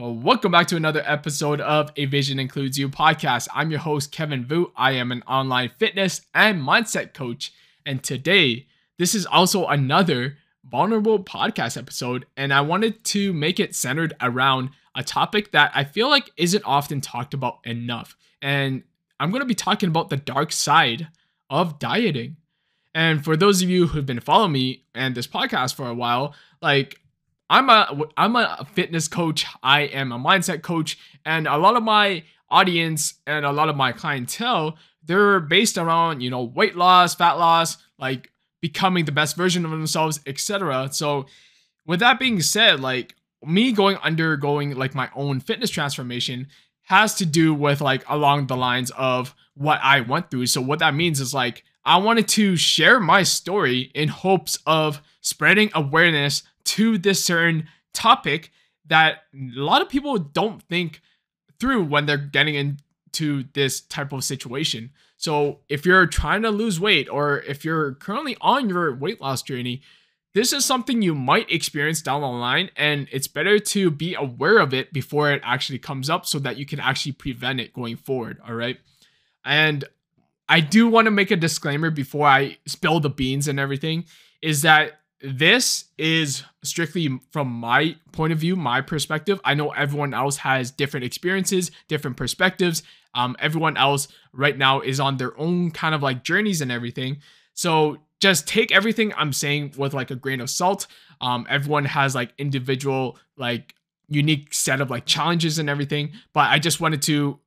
Well, welcome back to another episode of A Vision Includes You podcast. I'm your host, Kevin Vu. I am an online fitness and mindset coach. And today, this is also another vulnerable podcast episode. And I wanted to make it centered around a topic that I feel like isn't often talked about enough. And I'm going to be talking about the dark side of dieting. And for those of you who've been following me and this podcast for a while, like I'm a I'm a fitness coach. I am a mindset coach, and a lot of my audience and a lot of my clientele they're based around you know weight loss, fat loss, like becoming the best version of themselves, etc. So, with that being said, like me going undergoing like my own fitness transformation has to do with like along the lines of what I went through. So what that means is like I wanted to share my story in hopes of spreading awareness to this certain topic that a lot of people don't think through when they're getting into this type of situation. So, if you're trying to lose weight or if you're currently on your weight loss journey, this is something you might experience down the line, and it's better to be aware of it before it actually comes up so that you can actually prevent it going forward. All right. And I do want to make a disclaimer before I spill the beans and everything is that this is strictly from my point of view, my perspective. I know everyone else has different experiences, different perspectives. Um, everyone else right now is on their own kind of like journeys and everything. So just take everything I'm saying with like a grain of salt. Um, everyone has like individual, like unique set of like challenges and everything. But I just wanted to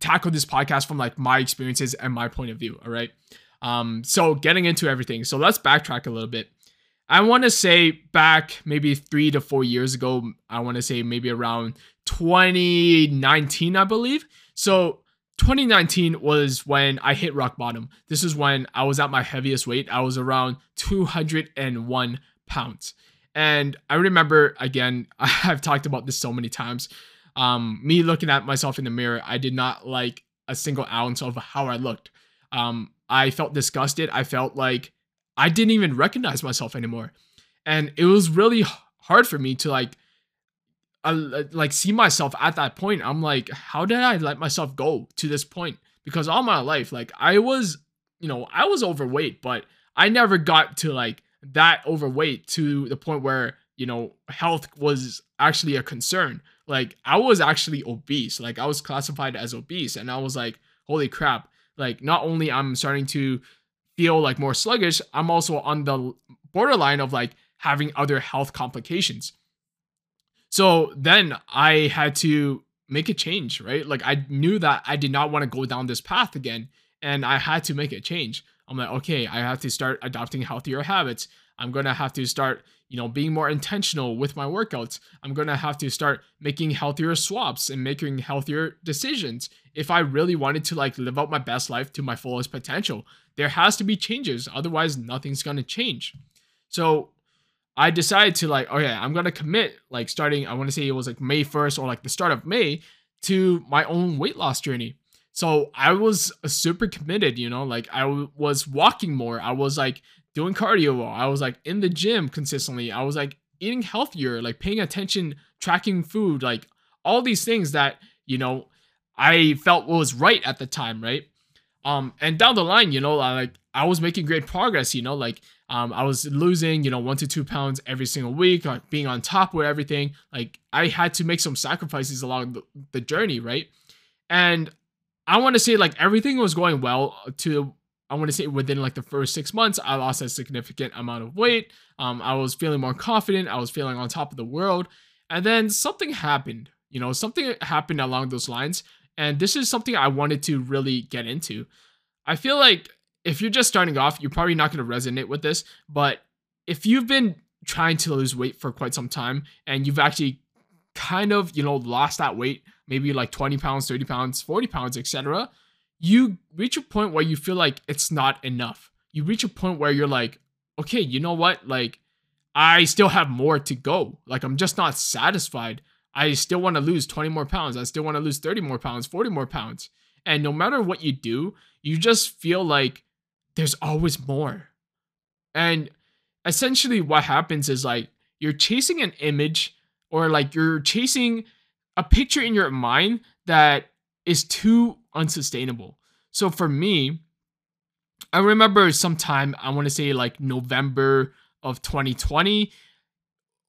tackle this podcast from like my experiences and my point of view. All right. Um, so getting into everything. So let's backtrack a little bit. I want to say back maybe three to four years ago, I want to say maybe around 2019, I believe. So 2019 was when I hit rock bottom. This is when I was at my heaviest weight. I was around 201 pounds. And I remember, again, I've talked about this so many times. Um, me looking at myself in the mirror, I did not like a single ounce of how I looked. Um, I felt disgusted. I felt like I didn't even recognize myself anymore. And it was really hard for me to like uh, like see myself at that point. I'm like, how did I let myself go to this point? Because all my life, like I was, you know, I was overweight, but I never got to like that overweight to the point where, you know, health was actually a concern. Like I was actually obese. Like I was classified as obese and I was like, holy crap. Like not only I'm starting to feel like more sluggish, I'm also on the borderline of like having other health complications. So then I had to make a change, right? Like I knew that I did not want to go down this path again and I had to make a change. I'm like, okay, I have to start adopting healthier habits. I'm going to have to start, you know, being more intentional with my workouts. I'm going to have to start making healthier swaps and making healthier decisions if I really wanted to like live out my best life to my fullest potential. There has to be changes, otherwise nothing's going to change. So I decided to like, okay, I'm going to commit like starting I want to say it was like May 1st or like the start of May to my own weight loss journey. So I was super committed, you know, like I was walking more. I was like doing cardio. Well. I was like in the gym consistently. I was like eating healthier, like paying attention, tracking food, like all these things that, you know, I felt was right at the time, right? Um, and down the line, you know, like I was making great progress, you know, like um, I was losing, you know, one to two pounds every single week, like being on top with everything. Like I had to make some sacrifices along the, the journey, right? And I want to say like everything was going well to I want to say within like the first six months, I lost a significant amount of weight. Um, I was feeling more confident. I was feeling on top of the world. And then something happened, you know, something happened along those lines. And this is something I wanted to really get into. I feel like if you're just starting off, you're probably not going to resonate with this. But if you've been trying to lose weight for quite some time and you've actually kind of, you know, lost that weight, maybe like 20 pounds, 30 pounds, 40 pounds, etc., you reach a point where you feel like it's not enough. You reach a point where you're like, okay, you know what? Like, I still have more to go. Like, I'm just not satisfied. I still want to lose 20 more pounds. I still want to lose 30 more pounds, 40 more pounds. And no matter what you do, you just feel like there's always more. And essentially, what happens is like you're chasing an image or like you're chasing a picture in your mind that is too unsustainable. So for me, I remember sometime I want to say like November of 2020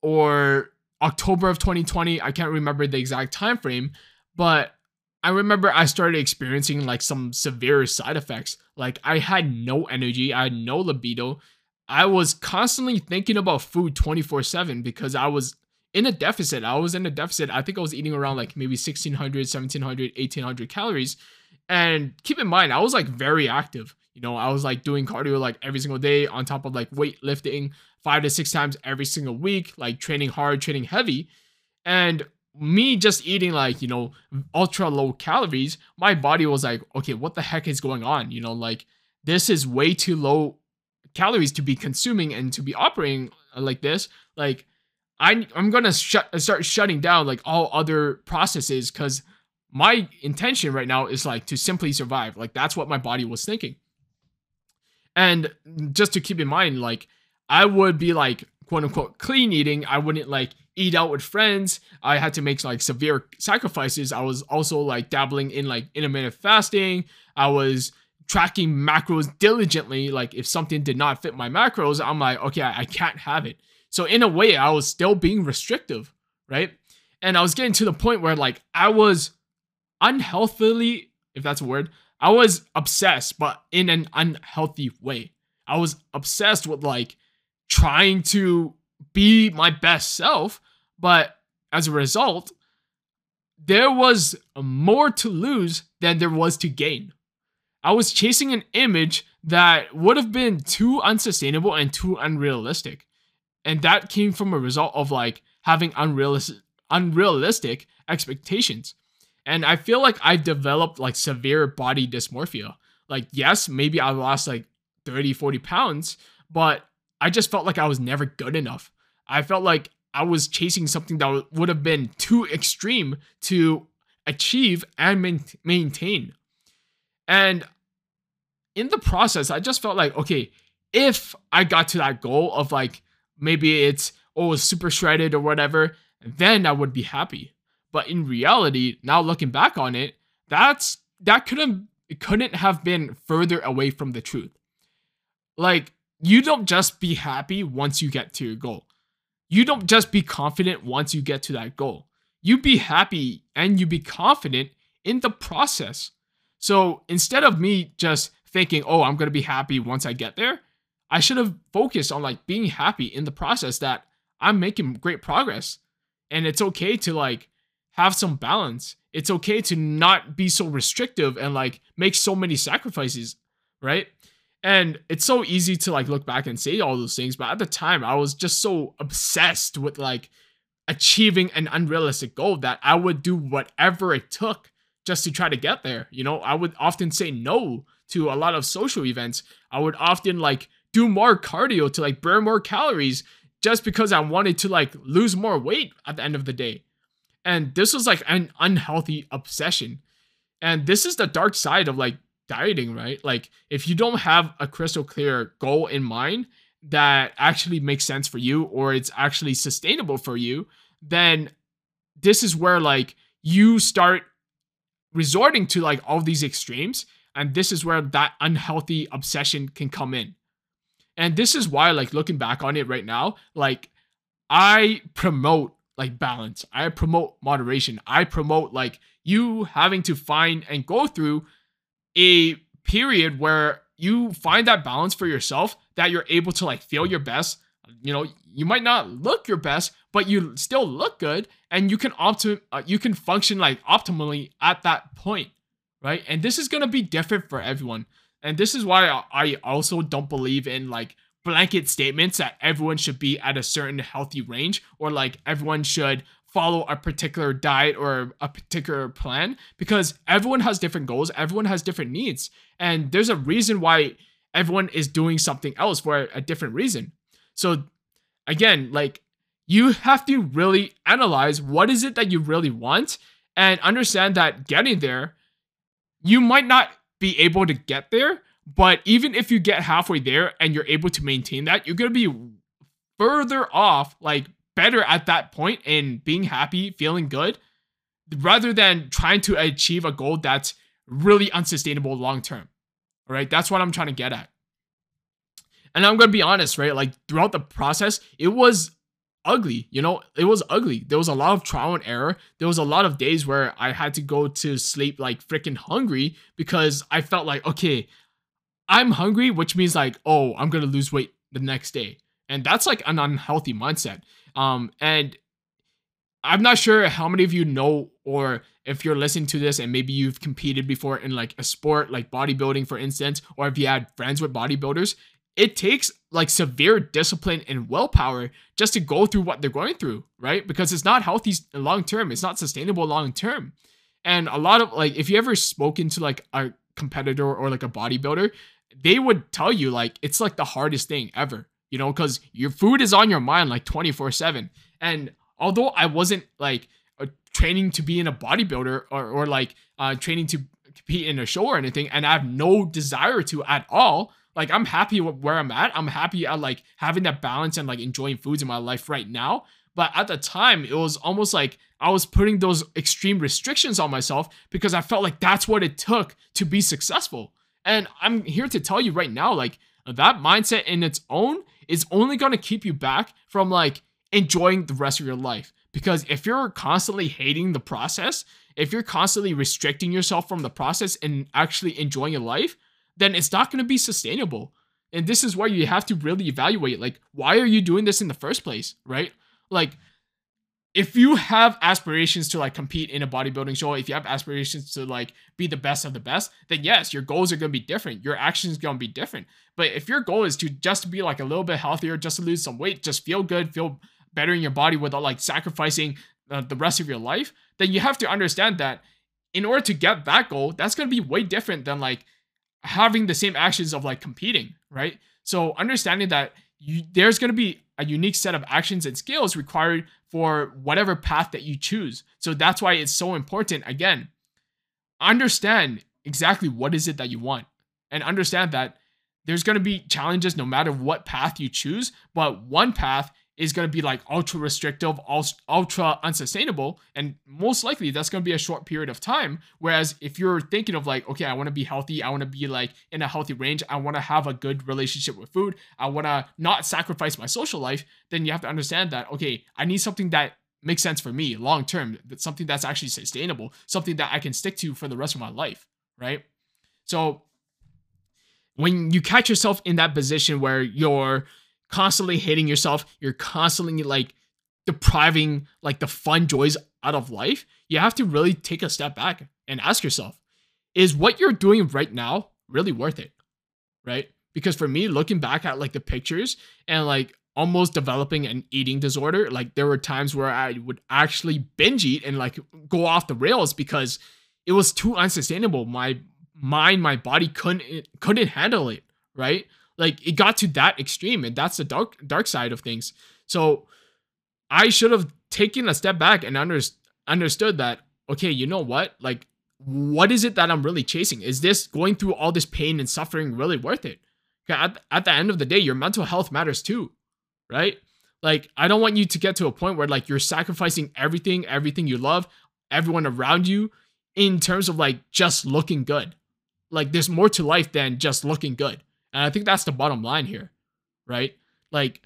or October of 2020. I can't remember the exact time frame, but I remember I started experiencing like some severe side effects. Like I had no energy, I had no libido. I was constantly thinking about food 24/7 because I was in a deficit. I was in a deficit. I think I was eating around like maybe 1600, 1700, 1800 calories. And keep in mind, I was like very active. You know, I was like doing cardio like every single day on top of like weightlifting five to six times every single week, like training hard, training heavy. And me just eating like, you know, ultra low calories, my body was like, okay, what the heck is going on? You know, like this is way too low calories to be consuming and to be operating uh, like this. Like I I'm gonna shut start shutting down like all other processes because my intention right now is like to simply survive. Like that's what my body was thinking. And just to keep in mind, like I would be like quote unquote clean eating. I wouldn't like eat out with friends. I had to make like severe sacrifices. I was also like dabbling in like intermittent fasting. I was tracking macros diligently. Like if something did not fit my macros, I'm like, okay, I, can't have it. So in a way, I was still being restrictive, right? And I was getting to the point where like I was unhealthily, if that's a word, I was obsessed, but in an unhealthy way. I was obsessed with like trying to be my best self, but as a result, there was more to lose than there was to gain. I was chasing an image that would have been too unsustainable and too unrealistic. And that came from a result of like having unrealistic unrealistic expectations. And I feel like I've developed like severe body dysmorphia. Like yes, maybe I lost like 30, 40 pounds, but I just felt like I was never good enough. I felt like I was chasing something that would have been too extreme to achieve and maintain. And in the process, I just felt like, okay, if I got to that goal of like maybe it's oh super shredded or whatever, then I would be happy. But in reality, now looking back on it, that's that couldn't couldn't have been further away from the truth. Like you don't just be happy once you get to your goal. You don't just be confident once you get to that goal. You be happy and you be confident in the process. So instead of me just thinking, oh, I'm going to be happy once I get there, I should have focused on like being happy in the process that I'm making great progress. And it's okay to like have some balance. It's okay to not be so restrictive and like make so many sacrifices, right? And it's so easy to like look back and say all those things, but at the time I was just so obsessed with like achieving an unrealistic goal that I would do whatever it took just to try to get there. You know, I would often say no to a lot of social events. I would often like do more cardio to like burn more calories just because I wanted to like lose more weight at the end of the day. And this was like an unhealthy obsession. And this is the dark side of like dieting, right? Like if you don't have a crystal clear goal in mind that actually makes sense for you or it's actually sustainable for you, then this is where like you start resorting to like all these extremes and this is where that unhealthy obsession can come in. And this is why like looking back on it right now, like I promote like balance. I promote moderation. I promote like you having to find and go through a period where you find that balance for yourself that you're able to like feel your best. You know, you might not look your best, but you still look good and you can optim uh, you can function like optimally at that point, right? And this is going to be different for everyone. And this is why I also don't believe in like blanket statements that everyone should be at a certain healthy range or like everyone should follow a particular diet or a particular plan because everyone has different goals, everyone has different needs, and there's a reason why everyone is doing something else for a different reason. So again, like you have to really analyze what is it that you really want and understand that getting there you might not be able to get there, but even if you get halfway there and you're able to maintain that, you're going to be further off like better at that point in being happy, feeling good, rather than trying to achieve a goal that's really unsustainable long term. All right, that's what I'm trying to get at. And I'm going to be honest, right? Like throughout the process, it was ugly. You know, it was ugly. There was a lot of trial and error. There was a lot of days where I had to go to sleep like freaking hungry because I felt like, okay, I'm hungry, which means like, oh, I'm to lose weight the next day. And that's like an unhealthy mindset. Um, and I'm not sure how many of you know or if you're listening to this and maybe you've competed before in like a sport like bodybuilding for instance or if you had friends with bodybuilders it takes like severe discipline and willpower just to go through what they're going through right because it's not healthy long term it's not sustainable long term and a lot of like if you ever spoken to like a competitor or like a bodybuilder they would tell you like it's like the hardest thing ever you know, because your food is on your mind like 24 7. And although I wasn't like uh, training to be in a bodybuilder or, or like uh, training to compete in a show or anything, and I have no desire to at all, like I'm happy with where I'm at. I'm happy at like having that balance and like enjoying foods in my life right now. But at the time, it was almost like I was putting those extreme restrictions on myself because I felt like that's what it took to be successful. And I'm here to tell you right now, like that mindset in its own is only going to keep you back from like enjoying the rest of your life. Because if you're constantly hating the process, if you're constantly restricting yourself from the process and actually enjoying your life, then it's not going to be sustainable. And this is where you have to really evaluate like, why are you doing this in the first place, right? Like, if you have aspirations to like compete in a bodybuilding show, if you have aspirations to like be the best of the best, then yes, your goals are going to be different. Your actions going to be different. But if your goal is to just be like a little bit healthier, just to lose some weight, just feel good, feel better in your body without like sacrificing uh, the rest of your life, then you have to understand that in order to get that goal, that's going to be way different than like having the same actions of like competing, right? So understanding that you, there's going to be a unique set of actions and skills required for whatever path that you choose. So that's why it's so important. Again, understand exactly what is it that you want and understand that there's going to be challenges no matter what path you choose, but one path is going to be like ultra restrictive, ultra unsustainable, and most likely that's going to be a short period of time. Whereas if you're thinking of like, okay, I want to be healthy, I want to be like in a healthy range, I want to have a good relationship with food, I want to not sacrifice my social life, then you have to understand that, okay, I need something that makes sense for me long term, that's something that's actually sustainable, something that I can stick to for the rest of my life, right? So when you catch yourself in that position where you're constantly hating yourself, you're constantly like depriving like the fun joys out of life, you have to really take a step back and ask yourself, is what you're doing right now really worth it? Right? Because for me, looking back at like the pictures and like almost developing an eating disorder, like there were times where I would actually binge eat and like go off the rails because it was too unsustainable. My mind, my body couldn't couldn't handle it, right? Like it got to that extreme, and that's the dark dark side of things. So I should have taken a step back and under, understood that okay, you know what? Like what is it that I'm really chasing? Is this going through all this pain and suffering really worth it? At, at the end of the day, your mental health matters too, right? Like, I don't want you to get to a point where like you're sacrificing everything, everything you love, everyone around you in terms of like just looking good. Like, there's more to life than just looking good. And I think that's the bottom line here, right? Like,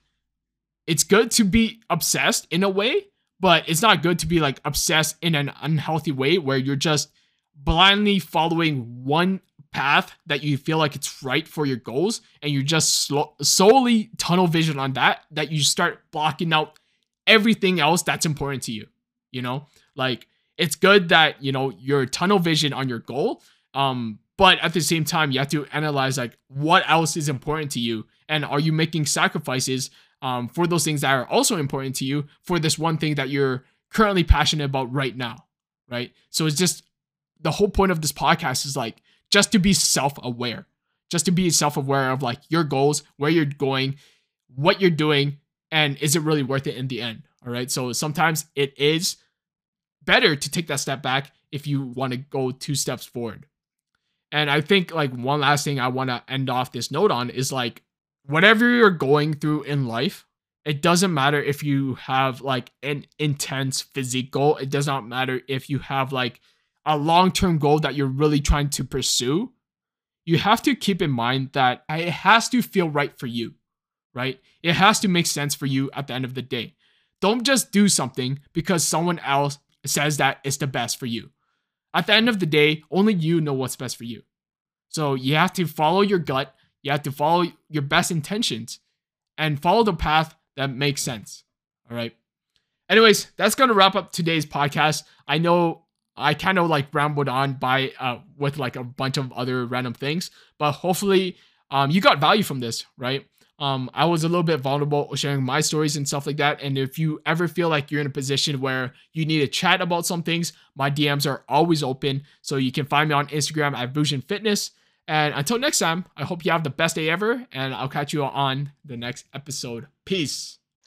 it's good to be obsessed in a way, but it's not good to be like obsessed in an unhealthy way where you're just blindly following one path that you feel like it's right for your goals and you just solely tunnel vision on that that you start blocking out everything else that's important to you you know like it's good that you know your tunnel vision on your goal um but at the same time you have to analyze like what else is important to you and are you making sacrifices um, for those things that are also important to you for this one thing that you're currently passionate about right now, right? So it's just the whole point of this podcast is like just to be self-aware, just to be self-aware of like your goals, where you're going, what you're doing, and is it really worth it in the end? All right. So sometimes it is better to take that step back if you want to go two steps forward. And I think like one last thing I want to end off this note on is like whatever you're going through in life, it doesn't matter if you have like an intense physical. It does not matter if you have like a long-term goal that you're really trying to pursue. You have to keep in mind that it has to feel right for you, right? It has to make sense for you at the end of the day. Don't just do something because someone else says that it's the best for you. At the end of the day, only you know what's best for you. So you have to follow your gut, you have to follow your best intentions, and follow the path that makes sense. All right. Anyways, that's gonna wrap up today's podcast. I know I kind of like rambled on by uh, with like a bunch of other random things, but hopefully um, you got value from this, right? Um, I was a little bit vulnerable sharing my stories and stuff like that. And if you ever feel like you're in a position where you need to chat about some things, my DMs are always open. So you can find me on Instagram at Vusion Fitness. And until next time, I hope you have the best day ever, and I'll catch you on the next episode. Peace.